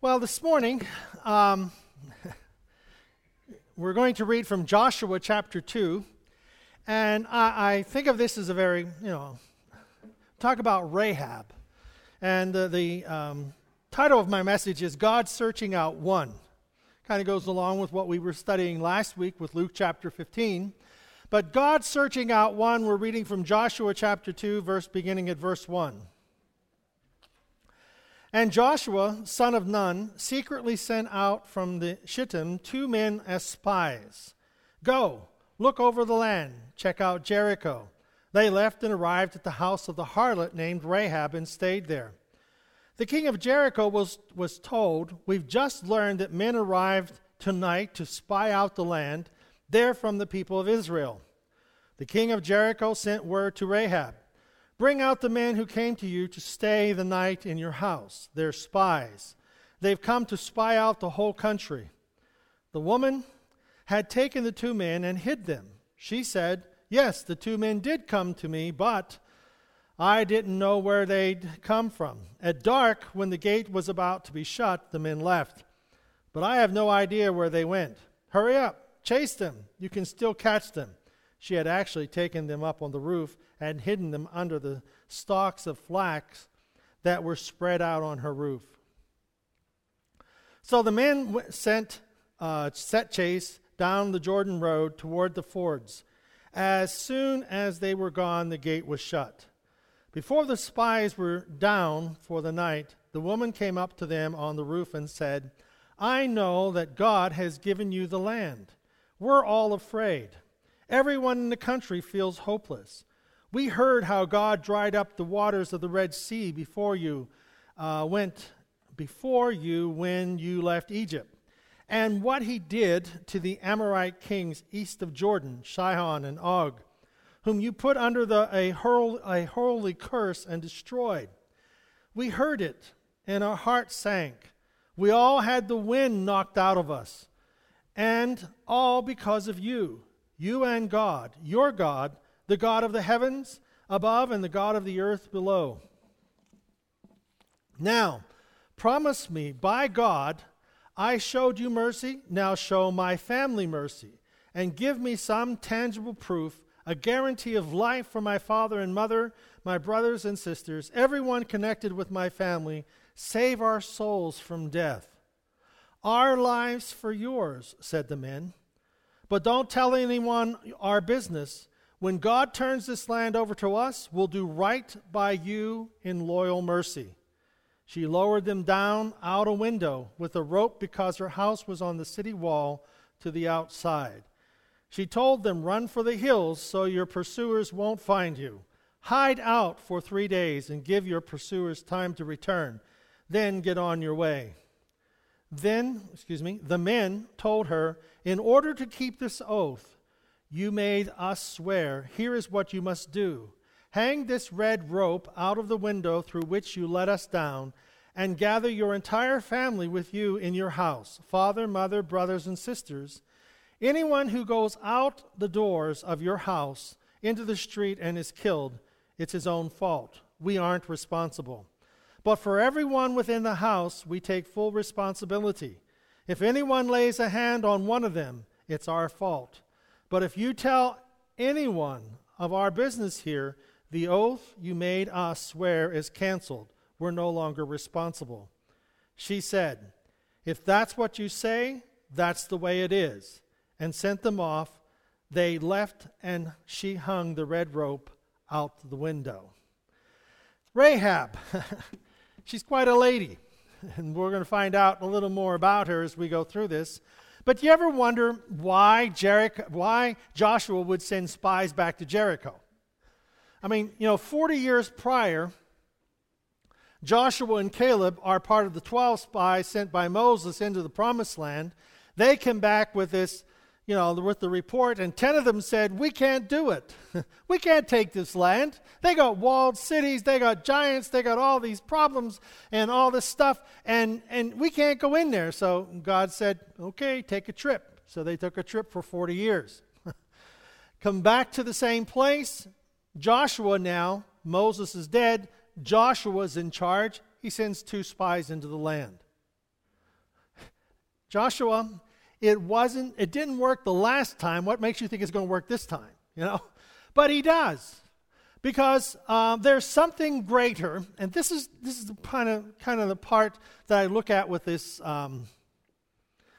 Well, this morning, um, we're going to read from Joshua chapter 2. And I, I, think of this as a very, you know, talk about Rahab. And uh, the um, title of my message is God Searching Out One. Kind of goes along with what we were studying last week with Luke chapter 15. But God Searching Out One, we're reading from Joshua chapter 2, verse beginning at verse 1. And Joshua, son of Nun, secretly sent out from the Shittim two men as spies. Go, look over the land, check out Jericho. They left and arrived at the house of the harlot named Rahab and stayed there. The king of Jericho was, was told, We've just learned that men arrived tonight to spy out the land. They're from the people of Israel. The king of Jericho sent word to Rahab Bring out the men who came to you to stay the night in your house. They're spies. They've come to spy out the whole country. The woman had taken the two men and hid them. She said, Yes, the two men did come to me, but I didn't know where they'd come from. At dark, when the gate was about to be shut, the men left. But I have no idea where they went. Hurry up, chase them. You can still catch them. She had actually taken them up on the roof and hidden them under the stalks of flax that were spread out on her roof. So the men sent uh, set chase down the Jordan road toward the fords. As soon as they were gone, the gate was shut. Before the spies were down for the night, the woman came up to them on the roof and said, I know that God has given you the land. We're all afraid. Everyone in the country feels hopeless. We heard how God dried up the waters of the Red Sea before you uh, went before you when you left Egypt, and what he did to the Amorite kings east of Jordan, Sihon and Og, whom you put under the, a, hurl, a holy curse and destroyed. We heard it, and our hearts sank. We all had the wind knocked out of us, and all because of you, you and God, your God the God of the heavens above and the God of the earth below. Now, promise me, by God, I showed you mercy, now show my family mercy, and give me some tangible proof, a guarantee of life for my father and mother, my brothers and sisters, everyone connected with my family. Save our souls from death. Our lives for yours, said the men. But don't tell anyone our business when God turns this land over to us, we'll do right by you in loyal mercy. She lowered them down out a window with a rope because her house was on the city wall to the outside. She told them, Run for the hills so your pursuers won't find you. Hide out for three days and give your pursuers time to return. Then get on your way. Then, excuse me, the men told her, In order to keep this oath, you made us swear, Here is what you must do. Hang this red rope out of the window through which you let us down, and gather your entire family with you in your house father, mother, brothers, and sisters. Anyone who goes out the doors of your house into the street and is killed, it's his own fault. We aren't responsible. But for everyone within the house, we take full responsibility. If anyone lays a hand on one of them, it's our fault. But if you tell anyone of our business here, the oath you made us swear is canceled. We're no longer responsible. She said, If that's what you say, that's the way it is, and sent them off. They left, and she hung the red rope out the window. Rahab, she's quite a lady, and we're going to find out a little more about her as we go through this. But do you ever wonder why, Jericho, why Joshua would send spies back to Jericho? I mean, you know, 40 years prior, Joshua and Caleb are part of the 12 spies sent by Moses into the promised land. They come back with this you know, with the report, and 10 of them said, We can't do it. we can't take this land. They got walled cities, they got giants, they got all these problems and all this stuff, and, and we can't go in there. So God said, Okay, take a trip. So they took a trip for 40 years. Come back to the same place. Joshua now, Moses is dead. Joshua's in charge. He sends two spies into the land. Joshua, it wasn't, it didn't work the last time. What makes you think it's going to work this time? You know? But he does. Because uh, there's something greater, and this is this is the kind of kind of the part that I look at with this um,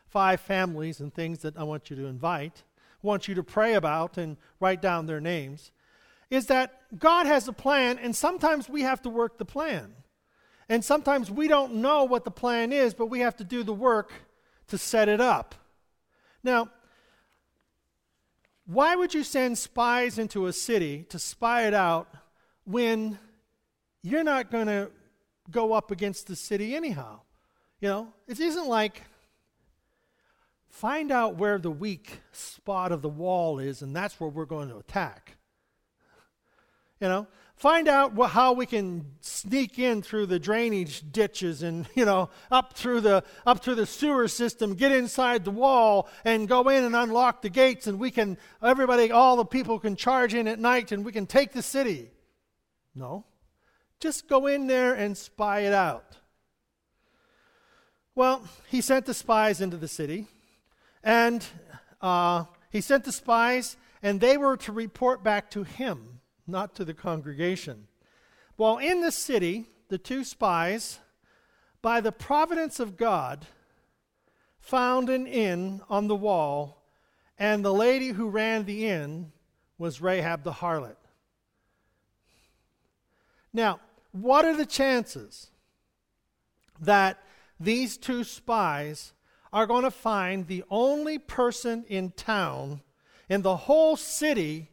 five families and things that I want you to invite, want you to pray about and write down their names, is that God has a plan, and sometimes we have to work the plan. And sometimes we don't know what the plan is, but we have to do the work to set it up. Now, why would you send spies into a city to spy it out when you're not going to go up against the city anyhow? You know, it isn't like find out where the weak spot of the wall is, and that's where we're going to attack. You know, find out what, how we can sneak in through the drainage ditches and you know up through the up through the sewer system get inside the wall and go in and unlock the gates and we can everybody all the people can charge in at night and we can take the city. No. Just go in there and spy it out. Well he sent the spies into the city and uh, he sent the spies and they were to report back to him not to the congregation. While in the city, the two spies, by the providence of God, found an inn on the wall, and the lady who ran the inn was Rahab the harlot. Now, what are the chances that these two spies are going to find the only person in town, in the whole city,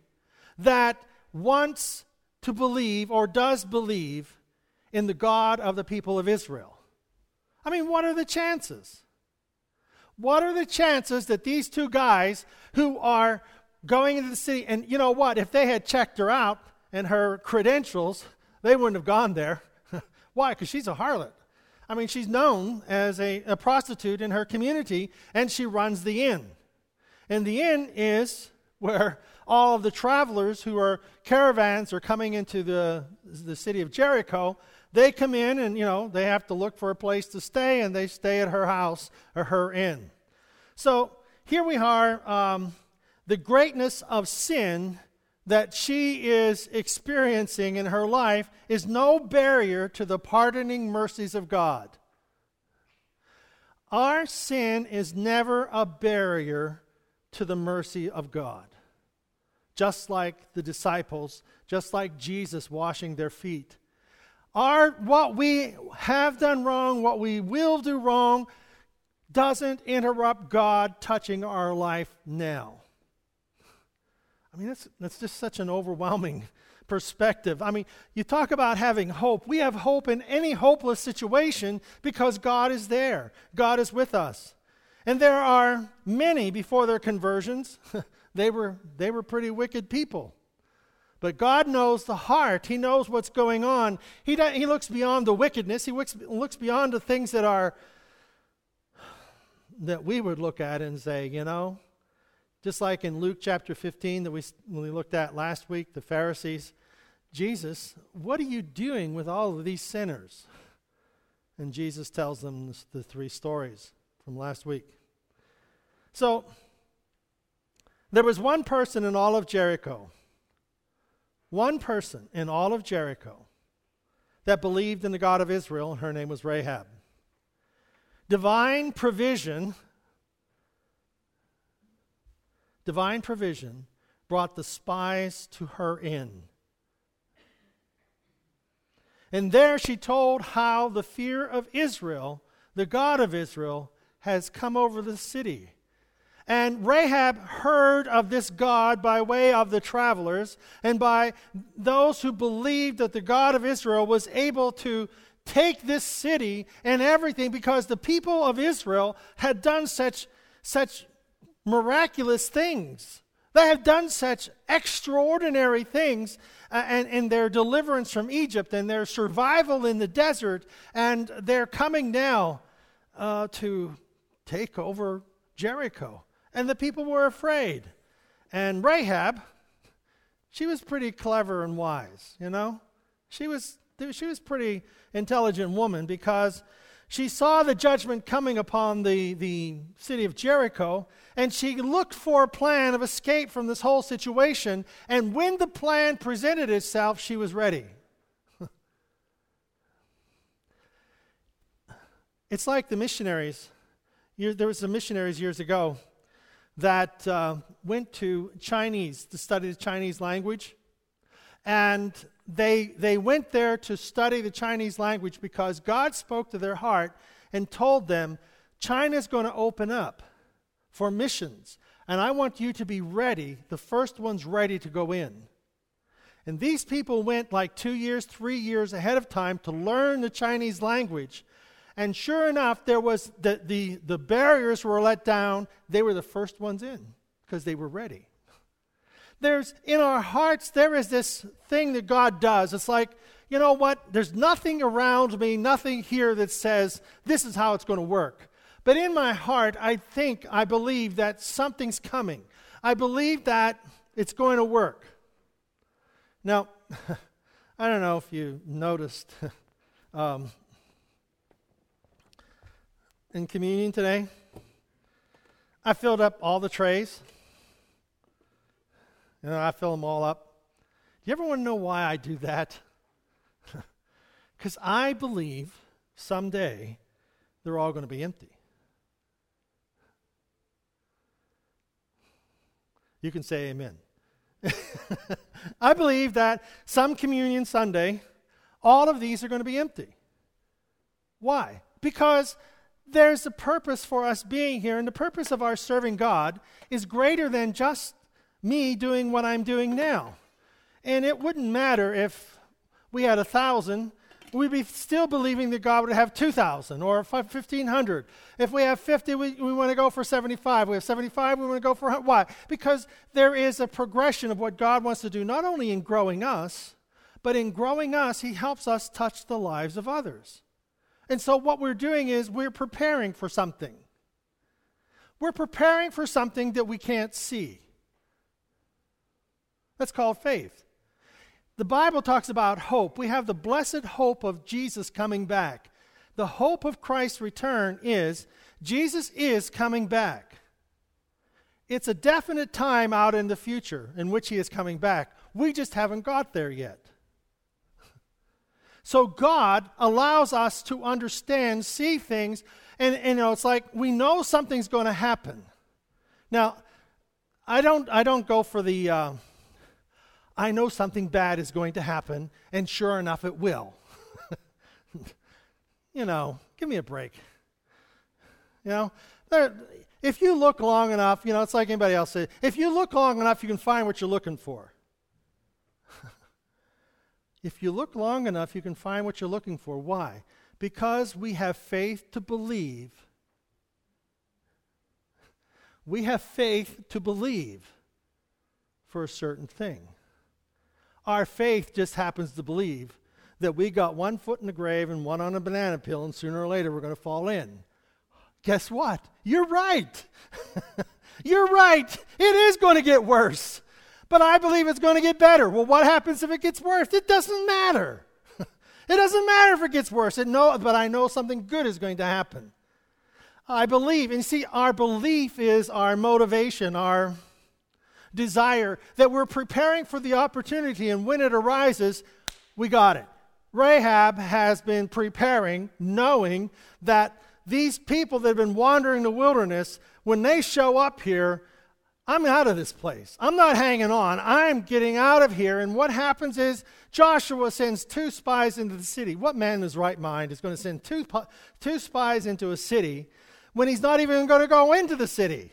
that wants to believe or does believe in the God of the people of Israel. I mean, what are the chances? What are the chances that these two guys who are going into the city, and you know what? If they had checked her out and her credentials, they wouldn't have gone there. Why? Because she's a harlot. I mean, she's known as a, a prostitute in her community, and she runs the inn. And the inn is where all of the travelers who are caravans are coming into the, the city of Jericho. They come in and, you know, they have to look for a place to stay, and they stay at her house or her inn. So here we are. Um, the greatness of sin that she is experiencing in her life is no barrier to the pardoning mercies of God. Our sin is never a barrier to the mercy of God just like the disciples, just like Jesus washing their feet. Our, what we have done wrong, what we will do wrong, doesn't interrupt God touching our life now. I mean, that's, that's just such an overwhelming perspective. I mean, you talk about having hope. We have hope in any hopeless situation because God is there, God is with us. And there are many before their conversions They were, they were pretty wicked people. But God knows the heart. He knows what's going on. He, he looks beyond the wickedness. He looks, looks beyond the things that are that we would look at and say, you know, just like in Luke chapter 15 that we, we looked at last week, the Pharisees, Jesus, what are you doing with all of these sinners? And Jesus tells them the three stories from last week. So, there was one person in all of Jericho, one person in all of Jericho that believed in the God of Israel, and her name was Rahab. Divine provision, divine provision brought the spies to her inn. And there she told how the fear of Israel, the God of Israel, has come over the city. And Rahab heard of this God by way of the travelers and by those who believed that the God of Israel was able to take this city and everything because the people of Israel had done such, such miraculous things. They have done such extraordinary things uh, and, and their deliverance from Egypt and their survival in the desert, and they're coming now uh, to take over Jericho and the people were afraid. And Rahab, she was pretty clever and wise, you know? She was she was pretty intelligent woman because she saw the judgment coming upon the, the city of Jericho, and she looked for a plan of escape from this whole situation. And when the plan presented itself, she was ready. it's like the missionaries. There was some missionaries years ago that uh, went to Chinese to study the Chinese language. And they, they went there to study the Chinese language because God spoke to their heart and told them, China's going to open up for missions. And I want you to be ready, the first ones ready to go in. And these people went like two years, three years ahead of time to learn the Chinese language. And sure enough, there was the, the, the barriers were let down. They were the first ones in because they were ready. There's in our hearts, there is this thing that God does. It's like, you know what? There's nothing around me, nothing here that says this is how it's going to work. But in my heart, I think, I believe that something's coming. I believe that it's going to work. Now, I don't know if you noticed um, in communion today, I filled up all the trays. You know, I fill them all up. Do you ever want to know why I do that? Because I believe someday they're all going to be empty. You can say amen. I believe that some communion Sunday, all of these are going to be empty. Why? Because there's a purpose for us being here, and the purpose of our serving God is greater than just me doing what I'm doing now. And it wouldn't matter if we had a thousand, we'd be still believing that God would have 2,000 or 1,500. If we have 50, we, we want to go for 75. We have 75, we want to go for why? Because there is a progression of what God wants to do, not only in growing us, but in growing us, He helps us touch the lives of others. And so what we're doing is we're preparing for something. We're preparing for something that we can't see. That's called faith. The Bible talks about hope. We have the blessed hope of Jesus coming back. The hope of Christ's return is Jesus is coming back. It's a definite time out in the future in which he is coming back. We just haven't got there yet. So God allows us to understand, see things, and, and you know, it's like we know something's going to happen. Now, I don't, I don't go for the, uh, I know something bad is going to happen, and sure enough, it will. you know, give me a break. You know, there, if you look long enough, you know, it's like anybody else if you look long enough, you can find what you're looking for. If you look long enough, you can find what you're looking for. Why? Because we have faith to believe. We have faith to believe for a certain thing. Our faith just happens to believe that we got one foot in the grave and one on a banana peel, and sooner or later we're going to fall in. Guess what? You're right. You're right. It is going to get worse. But I believe it's going to get better. Well, what happens if it gets worse? It doesn't matter. it doesn't matter if it gets worse. It but I know something good is going to happen. I believe. And see, our belief is our motivation, our desire that we're preparing for the opportunity, and when it arises, we got it. Rahab has been preparing, knowing that these people that have been wandering the wilderness, when they show up here, I'm out of this place. I'm not hanging on. I'm getting out of here. And what happens is Joshua sends two spies into the city. What man in his right mind is going to send two, two spies into a city when he's not even going to go into the city?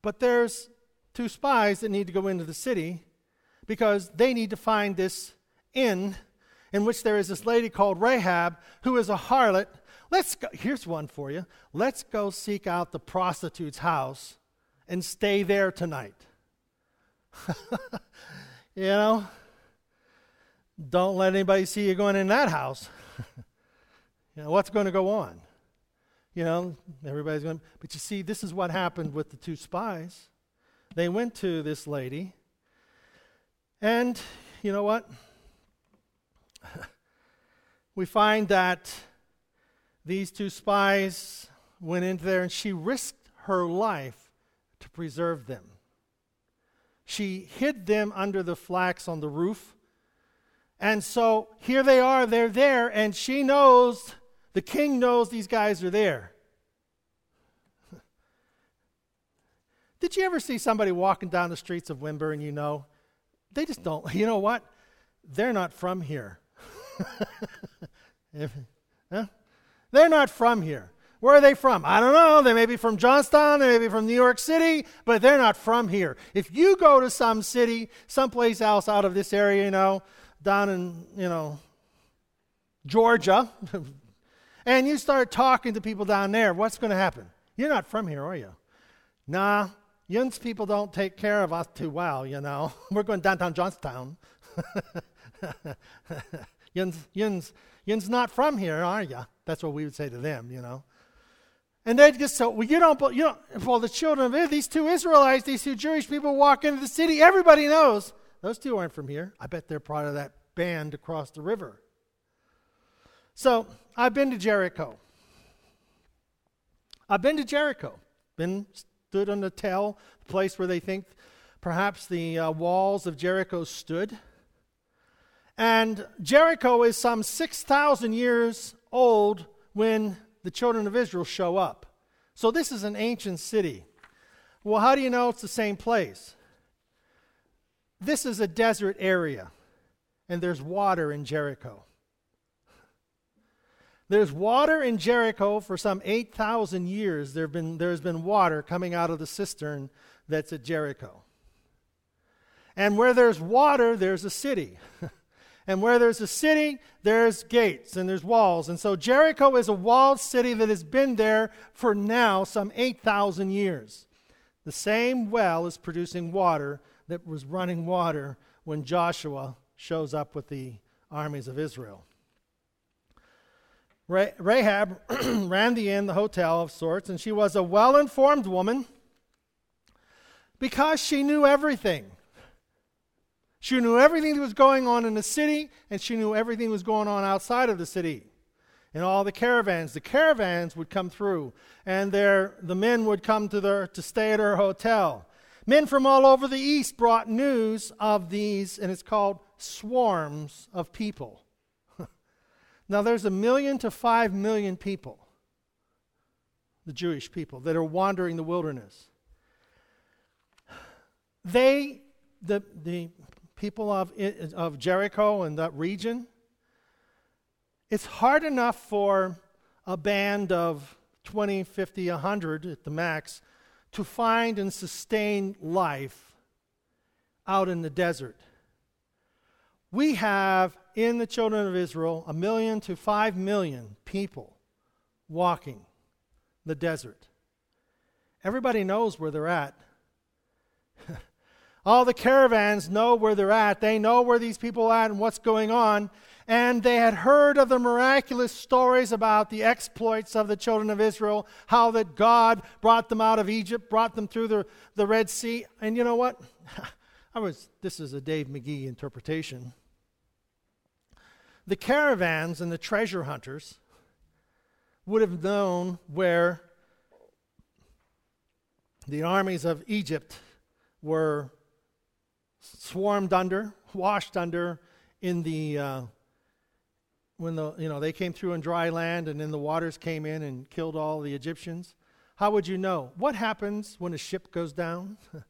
But there's two spies that need to go into the city because they need to find this inn in which there is this lady called Rahab who is a harlot. Let's go, here's one for you. Let's go seek out the prostitute's house and stay there tonight. you know, don't let anybody see you going in that house. you know, what's going to go on? You know, everybody's going, but you see, this is what happened with the two spies. They went to this lady, and you know what? we find that these two spies went into there and she risked her life to preserve them. She hid them under the flax on the roof. And so here they are, they're there, and she knows, the king knows these guys are there. Did you ever see somebody walking down the streets of Windber and you know, they just don't, you know what? They're not from here. huh? They're not from here. Where are they from? I don't know. They may be from Johnstown, they may be from New York City, but they're not from here. If you go to some city, someplace else out of this area, you know, down in, you know, Georgia, and you start talking to people down there, what's going to happen? You're not from here, are you? Nah, Yun's people don't take care of us too well, you know. We're going downtown Johnstown. Yun's, Yun's, Yun's not from here, are you? That's what we would say to them, you know. And they'd just say, well, you don't, you don't, well, the children of Israel, these two Israelites, these two Jewish people walk into the city, everybody knows those two aren't from here. I bet they're part of that band across the river. So I've been to Jericho. I've been to Jericho. Been stood on the tell, the place where they think perhaps the uh, walls of Jericho stood. And Jericho is some 6,000 years old when the children of Israel show up. So this is an ancient city. Well, how do you know it's the same place? This is a desert area, and there's water in Jericho. There's water in Jericho for some 8,000 years. There been, there's been water coming out of the cistern that's at Jericho. And where there's water, there's a city. And where there's a city, there's gates and there's walls. And so Jericho is a walled city that has been there for now some 8,000 years. The same well is producing water that was running water when Joshua shows up with the armies of Israel. Rahab ran the inn, the hotel of sorts, and she was a well informed woman because she knew everything. She knew everything that was going on in the city, and she knew everything that was going on outside of the city. And all the caravans, the caravans would come through, and their, the men would come to, their, to stay at her hotel. Men from all over the east brought news of these, and it's called swarms of people. now, there's a million to five million people, the Jewish people, that are wandering the wilderness. They, the, the people of, of Jericho and that region, it's hard enough for a band of 20, 50, 100 at the max to find and sustain life out in the desert. We have in the children of Israel a million to five million people walking the desert. Everybody knows where they're at. All the caravans know where they're at. They know where these people are at and what's going on. And they had heard of the miraculous stories about the exploits of the children of Israel, how that God brought them out of Egypt, brought them through the, the Red Sea. And you know what? I was this is a Dave McGee interpretation. The caravans and the treasure hunters would have known where the armies of Egypt were swarmed under, washed under in the uh, when the you know they came through in dry land and then the waters came in and killed all the Egyptians. How would you know? What happens when a ship goes down?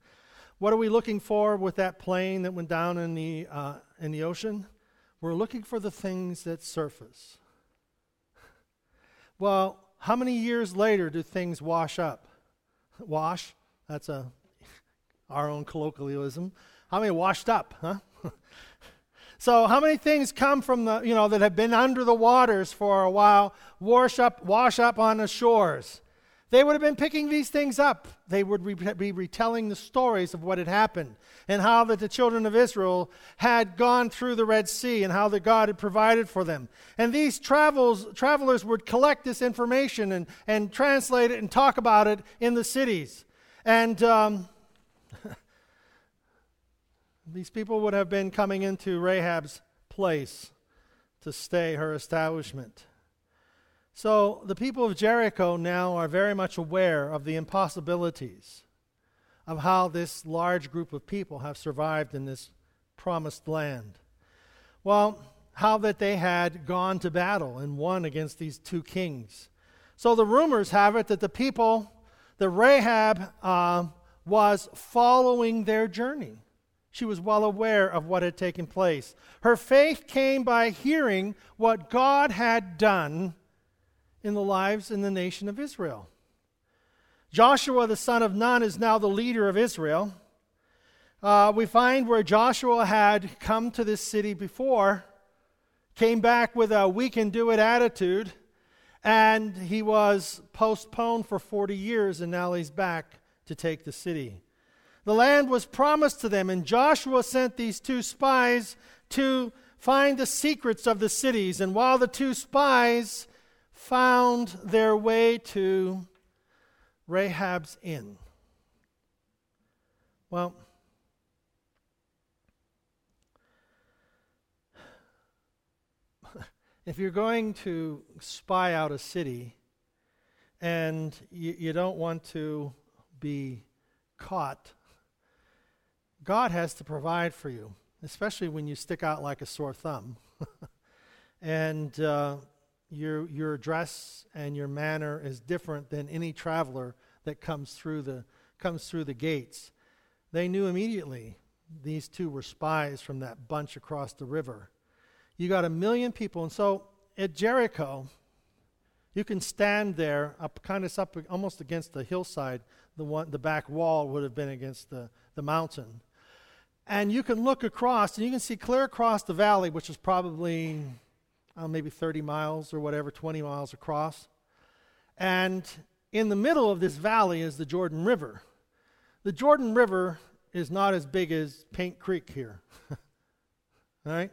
what are we looking for with that plane that went down in the uh, in the ocean? We're looking for the things that surface. Well, how many years later do things wash up? Wash? That's a our own colloquialism. How many washed up, huh? so how many things come from the, you know, that have been under the waters for a while, wash up, wash up on the shores? They would have been picking these things up. They would re- be retelling the stories of what had happened and how that the children of Israel had gone through the Red Sea and how that God had provided for them. And these travels, travelers would collect this information and, and translate it and talk about it in the cities. And um, these people would have been coming into Rahab's place to stay her establishment. So the people of Jericho now are very much aware of the impossibilities of how this large group of people have survived in this promised land. Well, how that they had gone to battle and won against these two kings. So the rumors have it that the people, that Rahab uh, was following their journey. She was well aware of what had taken place. Her faith came by hearing what God had done in the lives in the nation of Israel. Joshua, the son of Nun, is now the leader of Israel. Uh, we find where Joshua had come to this city before, came back with a we can do it attitude, and he was postponed for 40 years, and now he's back to take the city. The land was promised to them, and Joshua sent these two spies to find the secrets of the cities. And while the two spies found their way to Rahab's inn, well, if you're going to spy out a city and you, you don't want to be caught God has to provide for you, especially when you stick out like a sore thumb. and uh, your, your dress and your manner is different than any traveler that comes through the, comes through the gates. They knew immediately these two were spies from that bunch across the river. You got a million people. And so at Jericho, you can stand there up kind of up almost against the hillside. The, one, the back wall would have been against the, the mountain. And you can look across, and you can see clear across the valley, which is probably uh, maybe 30 miles or whatever, 20 miles across. And in the middle of this valley is the Jordan River. The Jordan River is not as big as Paint Creek here. All right?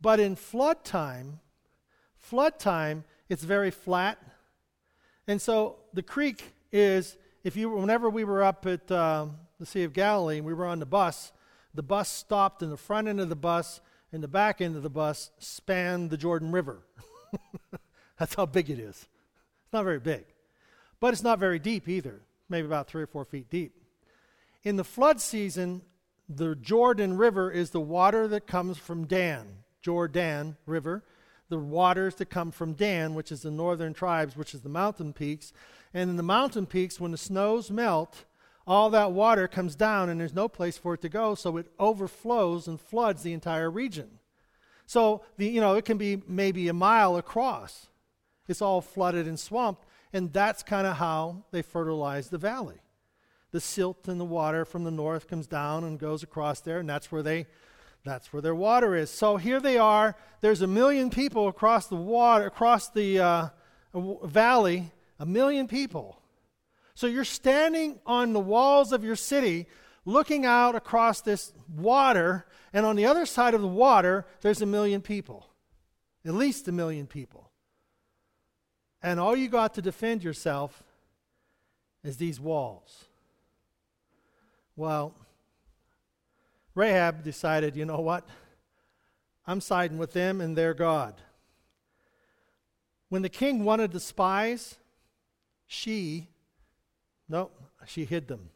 But in flood time, flood time, it's very flat. And so the creek is, if you, whenever we were up at uh, the Sea of Galilee and we were on the bus, the bus stopped, and the front end of the bus and the back end of the bus spanned the Jordan River. That's how big it is. It's not very big, but it's not very deep either, maybe about three or four feet deep. In the flood season, the Jordan River is the water that comes from Dan, Jordan River, the waters that come from Dan, which is the northern tribes, which is the mountain peaks. And in the mountain peaks, when the snows melt, all that water comes down and there's no place for it to go, so it overflows and floods the entire region. So, the, you know, it can be maybe a mile across. It's all flooded and swamped, and that's kind of how they fertilize the valley. The silt and the water from the north comes down and goes across there, and that's where they that's where their water is. So here they are. There's a million people across the water, across the uh, valley. A million people. So you're standing on the walls of your city, looking out across this water, and on the other side of the water, there's a million people. At least a million people. And all you got to defend yourself is these walls. Well, Rahab decided, you know what? I'm siding with them and their God. When the king wanted the spies, she no, she hid them.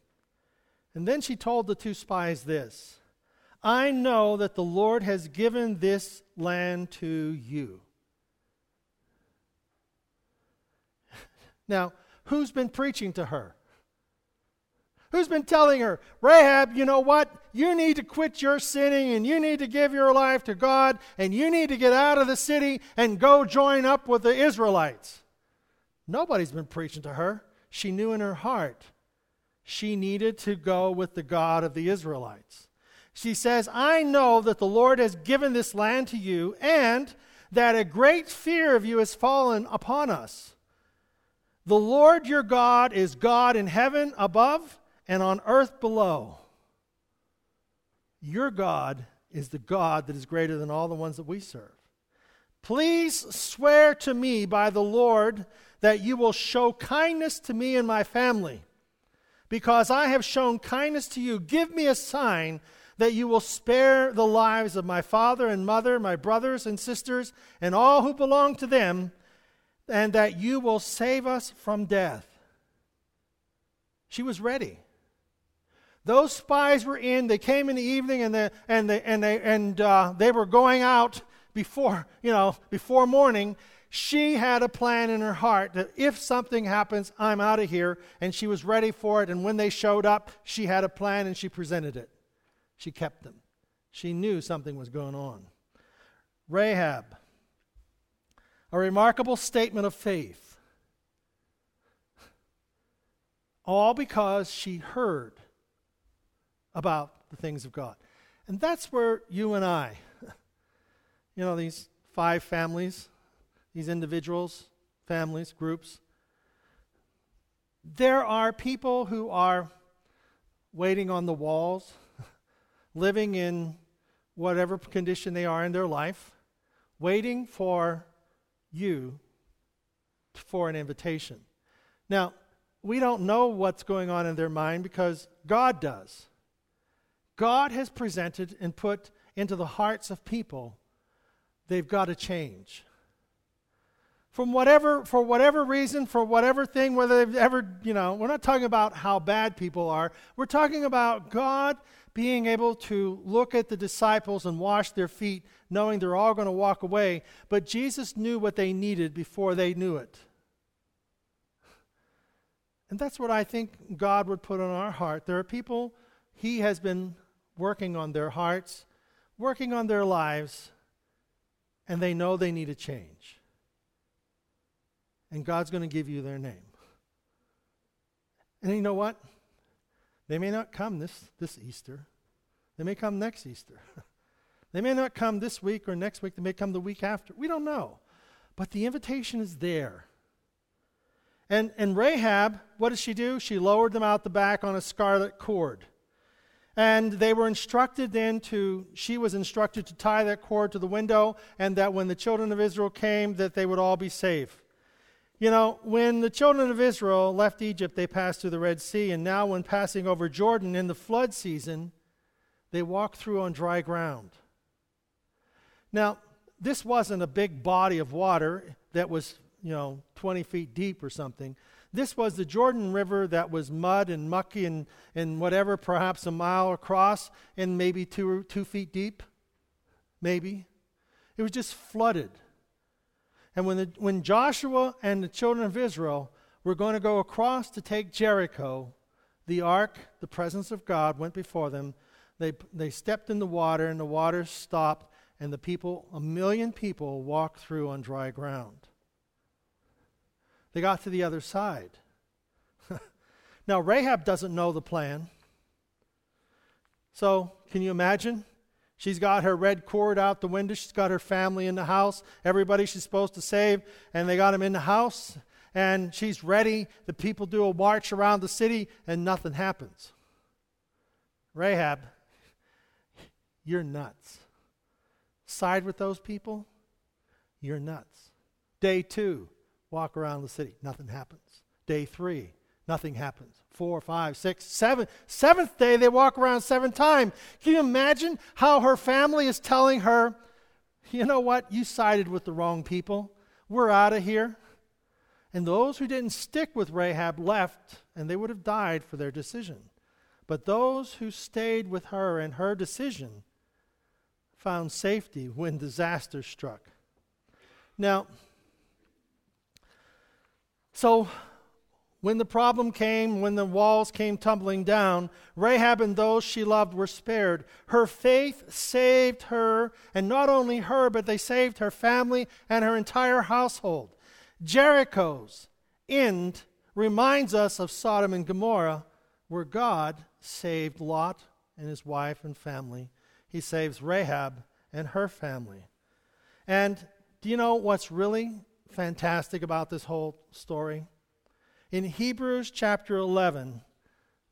And then she told the two spies this I know that the Lord has given this land to you. now, who's been preaching to her? Who's been telling her, Rahab, you know what? You need to quit your sinning and you need to give your life to God and you need to get out of the city and go join up with the Israelites. Nobody's been preaching to her she knew in her heart she needed to go with the God of the Israelites. She says, I know that the Lord has given this land to you, and that a great fear of you has fallen upon us. The Lord your God is God in heaven above and on earth below. Your God is the God that is greater than all the ones that we serve. Please swear to me by the Lord that you will show kindness to me and my family. Because I have shown kindness to you, give me a sign that you will spare the lives of my father and mother, my brothers and sisters, and all who belong to them, and that you will save us from death. She was ready. Those spies were in. They came in the evening, and the, and they and they and uh, they were going out before you know before morning. She had a plan in her heart that if something happens, I'm out of here, and she was ready for it. And when they showed up, she had a plan and she presented it. She kept them. She knew something was going on. Rahab, a remarkable statement of faith. All because she heard about the things of God. And that's where you and I, you know, these five families, these individuals, families, groups, there are people who are waiting on the walls, living in whatever condition they are in their life, waiting for you for an invitation. Now, we don't know what's going on in their mind because God does. God has presented and put into the hearts of people, they've got to change. From whatever, for whatever reason, for whatever thing, whether they've ever, you know, we're not talking about how bad people are. We're talking about God being able to look at the disciples and wash their feet, knowing they're all going to walk away. But Jesus knew what they needed before they knew it. And that's what I think God would put on our heart. There are people He has been working on their hearts, working on their lives, and they know they need a change. And God's going to give you their name. And you know what? They may not come this, this Easter. They may come next Easter. they may not come this week or next week. They may come the week after. We don't know. But the invitation is there. And, and Rahab, what did she do? She lowered them out the back on a scarlet cord. And they were instructed then to, she was instructed to tie that cord to the window, and that when the children of Israel came, that they would all be safe. You know, when the children of Israel left Egypt, they passed through the Red Sea, and now when passing over Jordan in the flood season, they walked through on dry ground. Now, this wasn't a big body of water that was, you know, 20 feet deep or something. This was the Jordan River that was mud and mucky and, and whatever, perhaps a mile across and maybe two, two feet deep. Maybe. It was just flooded. And when, the, when Joshua and the children of Israel were going to go across to take Jericho, the ark, the presence of God, went before them. They, they stepped in the water, and the water stopped, and the people, a million people, walked through on dry ground. They got to the other side. now, Rahab doesn't know the plan. So, can you imagine? She's got her red cord out the window. She's got her family in the house. Everybody she's supposed to save, and they got him in the house. And she's ready. The people do a march around the city, and nothing happens. Rahab, you're nuts. Side with those people? You're nuts. Day two, walk around the city. Nothing happens. Day three, nothing happens. Four, five, six, seven. Seventh day, they walk around seven times. Can you imagine how her family is telling her, you know what? You sided with the wrong people. We're out of here. And those who didn't stick with Rahab left, and they would have died for their decision. But those who stayed with her and her decision found safety when disaster struck. Now, so, when the problem came, when the walls came tumbling down, Rahab and those she loved were spared. Her faith saved her, and not only her, but they saved her family and her entire household. Jericho's end reminds us of Sodom and Gomorrah, where God saved Lot and his wife and family. He saves Rahab and her family. And do you know what's really fantastic about this whole story? In Hebrews chapter 11,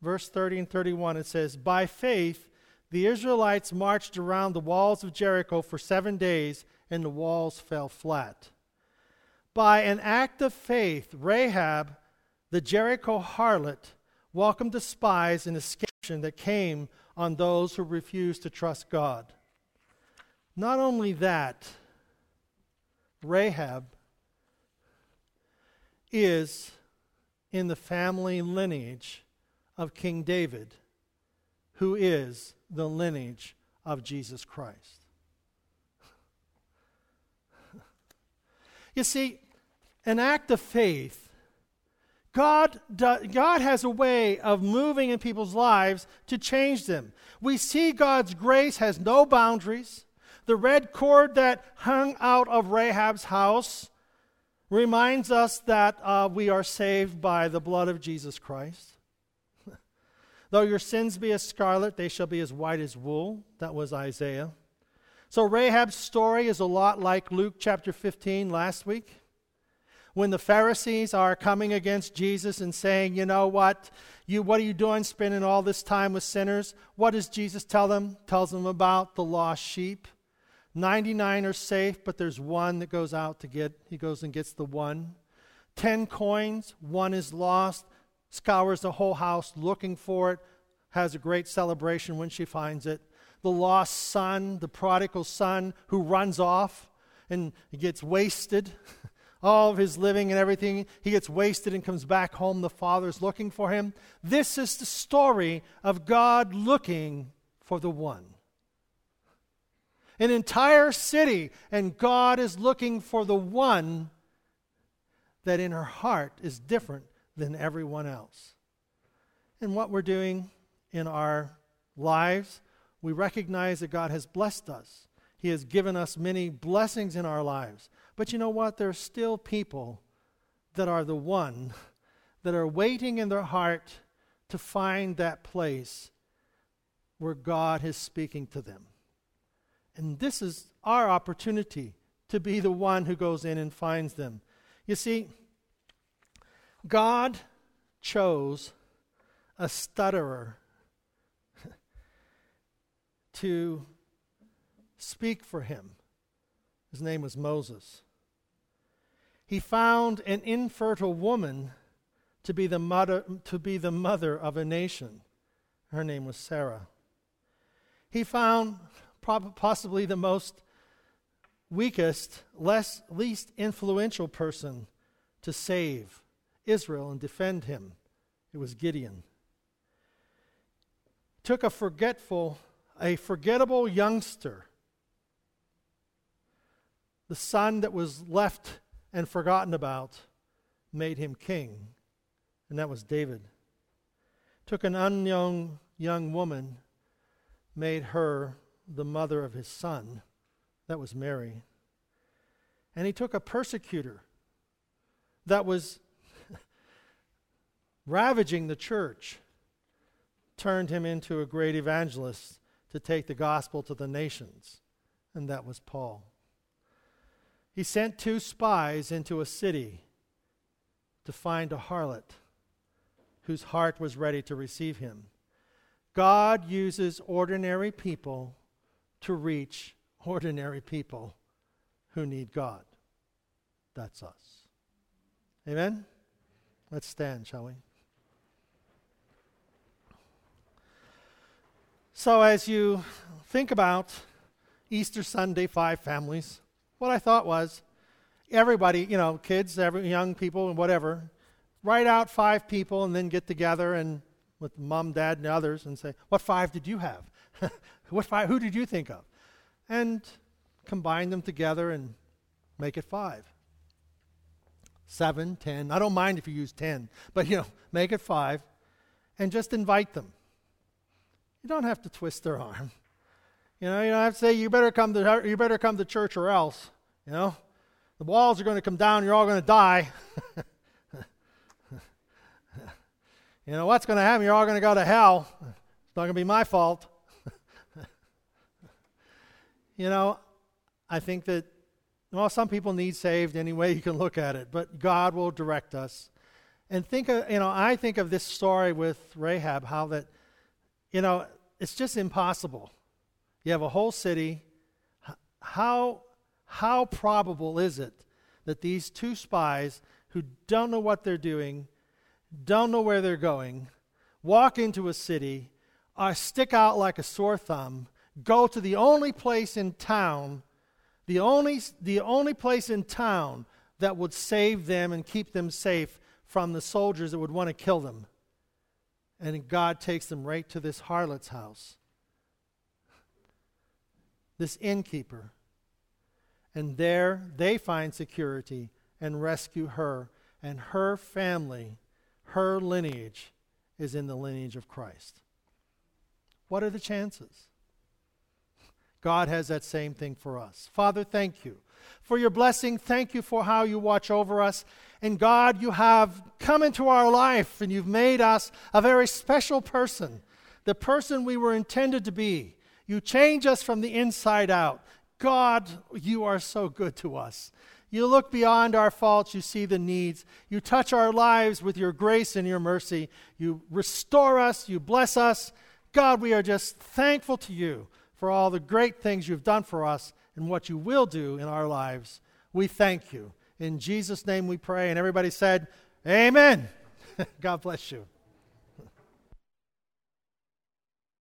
verse 30 and 31, it says, By faith, the Israelites marched around the walls of Jericho for seven days, and the walls fell flat. By an act of faith, Rahab, the Jericho harlot, welcomed the spies and escaped that came on those who refused to trust God. Not only that, Rahab is in the family lineage of King David, who is the lineage of Jesus Christ. You see, an act of faith, God, God has a way of moving in people's lives to change them. We see God's grace has no boundaries. The red cord that hung out of Rahab's house reminds us that uh, we are saved by the blood of Jesus Christ. Though your sins be as scarlet, they shall be as white as wool. That was Isaiah. So Rahab's story is a lot like Luke chapter 15 last week. When the Pharisees are coming against Jesus and saying, you know what, you, what are you doing spending all this time with sinners? What does Jesus tell them? Tells them about the lost sheep. 99 are safe, but there's one that goes out to get, he goes and gets the one. 10 coins, one is lost, scours the whole house looking for it, has a great celebration when she finds it. The lost son, the prodigal son who runs off and gets wasted. All of his living and everything, he gets wasted and comes back home. The father's looking for him. This is the story of God looking for the one an entire city, and God is looking for the one that in her heart is different than everyone else. And what we're doing in our lives, we recognize that God has blessed us. He has given us many blessings in our lives. But you know what? There are still people that are the one that are waiting in their heart to find that place where God is speaking to them. And this is our opportunity to be the one who goes in and finds them. You see, God chose a stutterer to speak for him. His name was Moses. He found an infertile woman to be the mother, to be the mother of a nation. Her name was Sarah. He found possibly the most weakest, less, least influential person to save Israel and defend him. It was Gideon. Took a forgetful, a forgettable youngster, the son that was left and forgotten about, made him king, and that was David. Took an unyoung young woman, made her the mother of his son. That was Mary. And he took a persecutor that was ravaging the church, turned him into a great evangelist to take the gospel to the nations. And that was Paul. He sent two spies into a city to find a harlot whose heart was ready to receive him. God uses ordinary people to reach ordinary people who need God. That's us. Amen? Let's stand, shall we? So, as you think about Easter Sunday, five families, what I thought was everybody, you know, kids, every, young people, and whatever, write out five people and then get together and with mom, dad, and others and say, What five did you have? What five, who did you think of? And combine them together and make it five. Seven, ten. I don't mind if you use ten, but you know, make it five and just invite them. You don't have to twist their arm. You know, you don't have to say, you better come to, you better come to church or else. You know, the walls are going to come down, you're all going to die. you know, what's going to happen? You're all going to go to hell. It's not going to be my fault. You know, I think that, well, some people need saved any way you can look at it, but God will direct us. And think of, you know, I think of this story with Rahab, how that, you know, it's just impossible. You have a whole city. How, how probable is it that these two spies who don't know what they're doing, don't know where they're going, walk into a city, I stick out like a sore thumb, go to the only place in town, the only, the only place in town that would save them and keep them safe from the soldiers that would want to kill them. And God takes them right to this harlot's house, this innkeeper. And there they find security and rescue her and her family, her lineage is in the lineage of Christ. What are the chances? God has that same thing for us. Father, thank you for your blessing. Thank you for how you watch over us. And God, you have come into our life and you've made us a very special person, the person we were intended to be. You change us from the inside out. God, you are so good to us. You look beyond our faults, you see the needs. You touch our lives with your grace and your mercy. You restore us, you bless us. God, we are just thankful to you for all the great things you've done for us and what you will do in our lives. We thank you. In Jesus' name we pray. And everybody said, Amen. God bless you.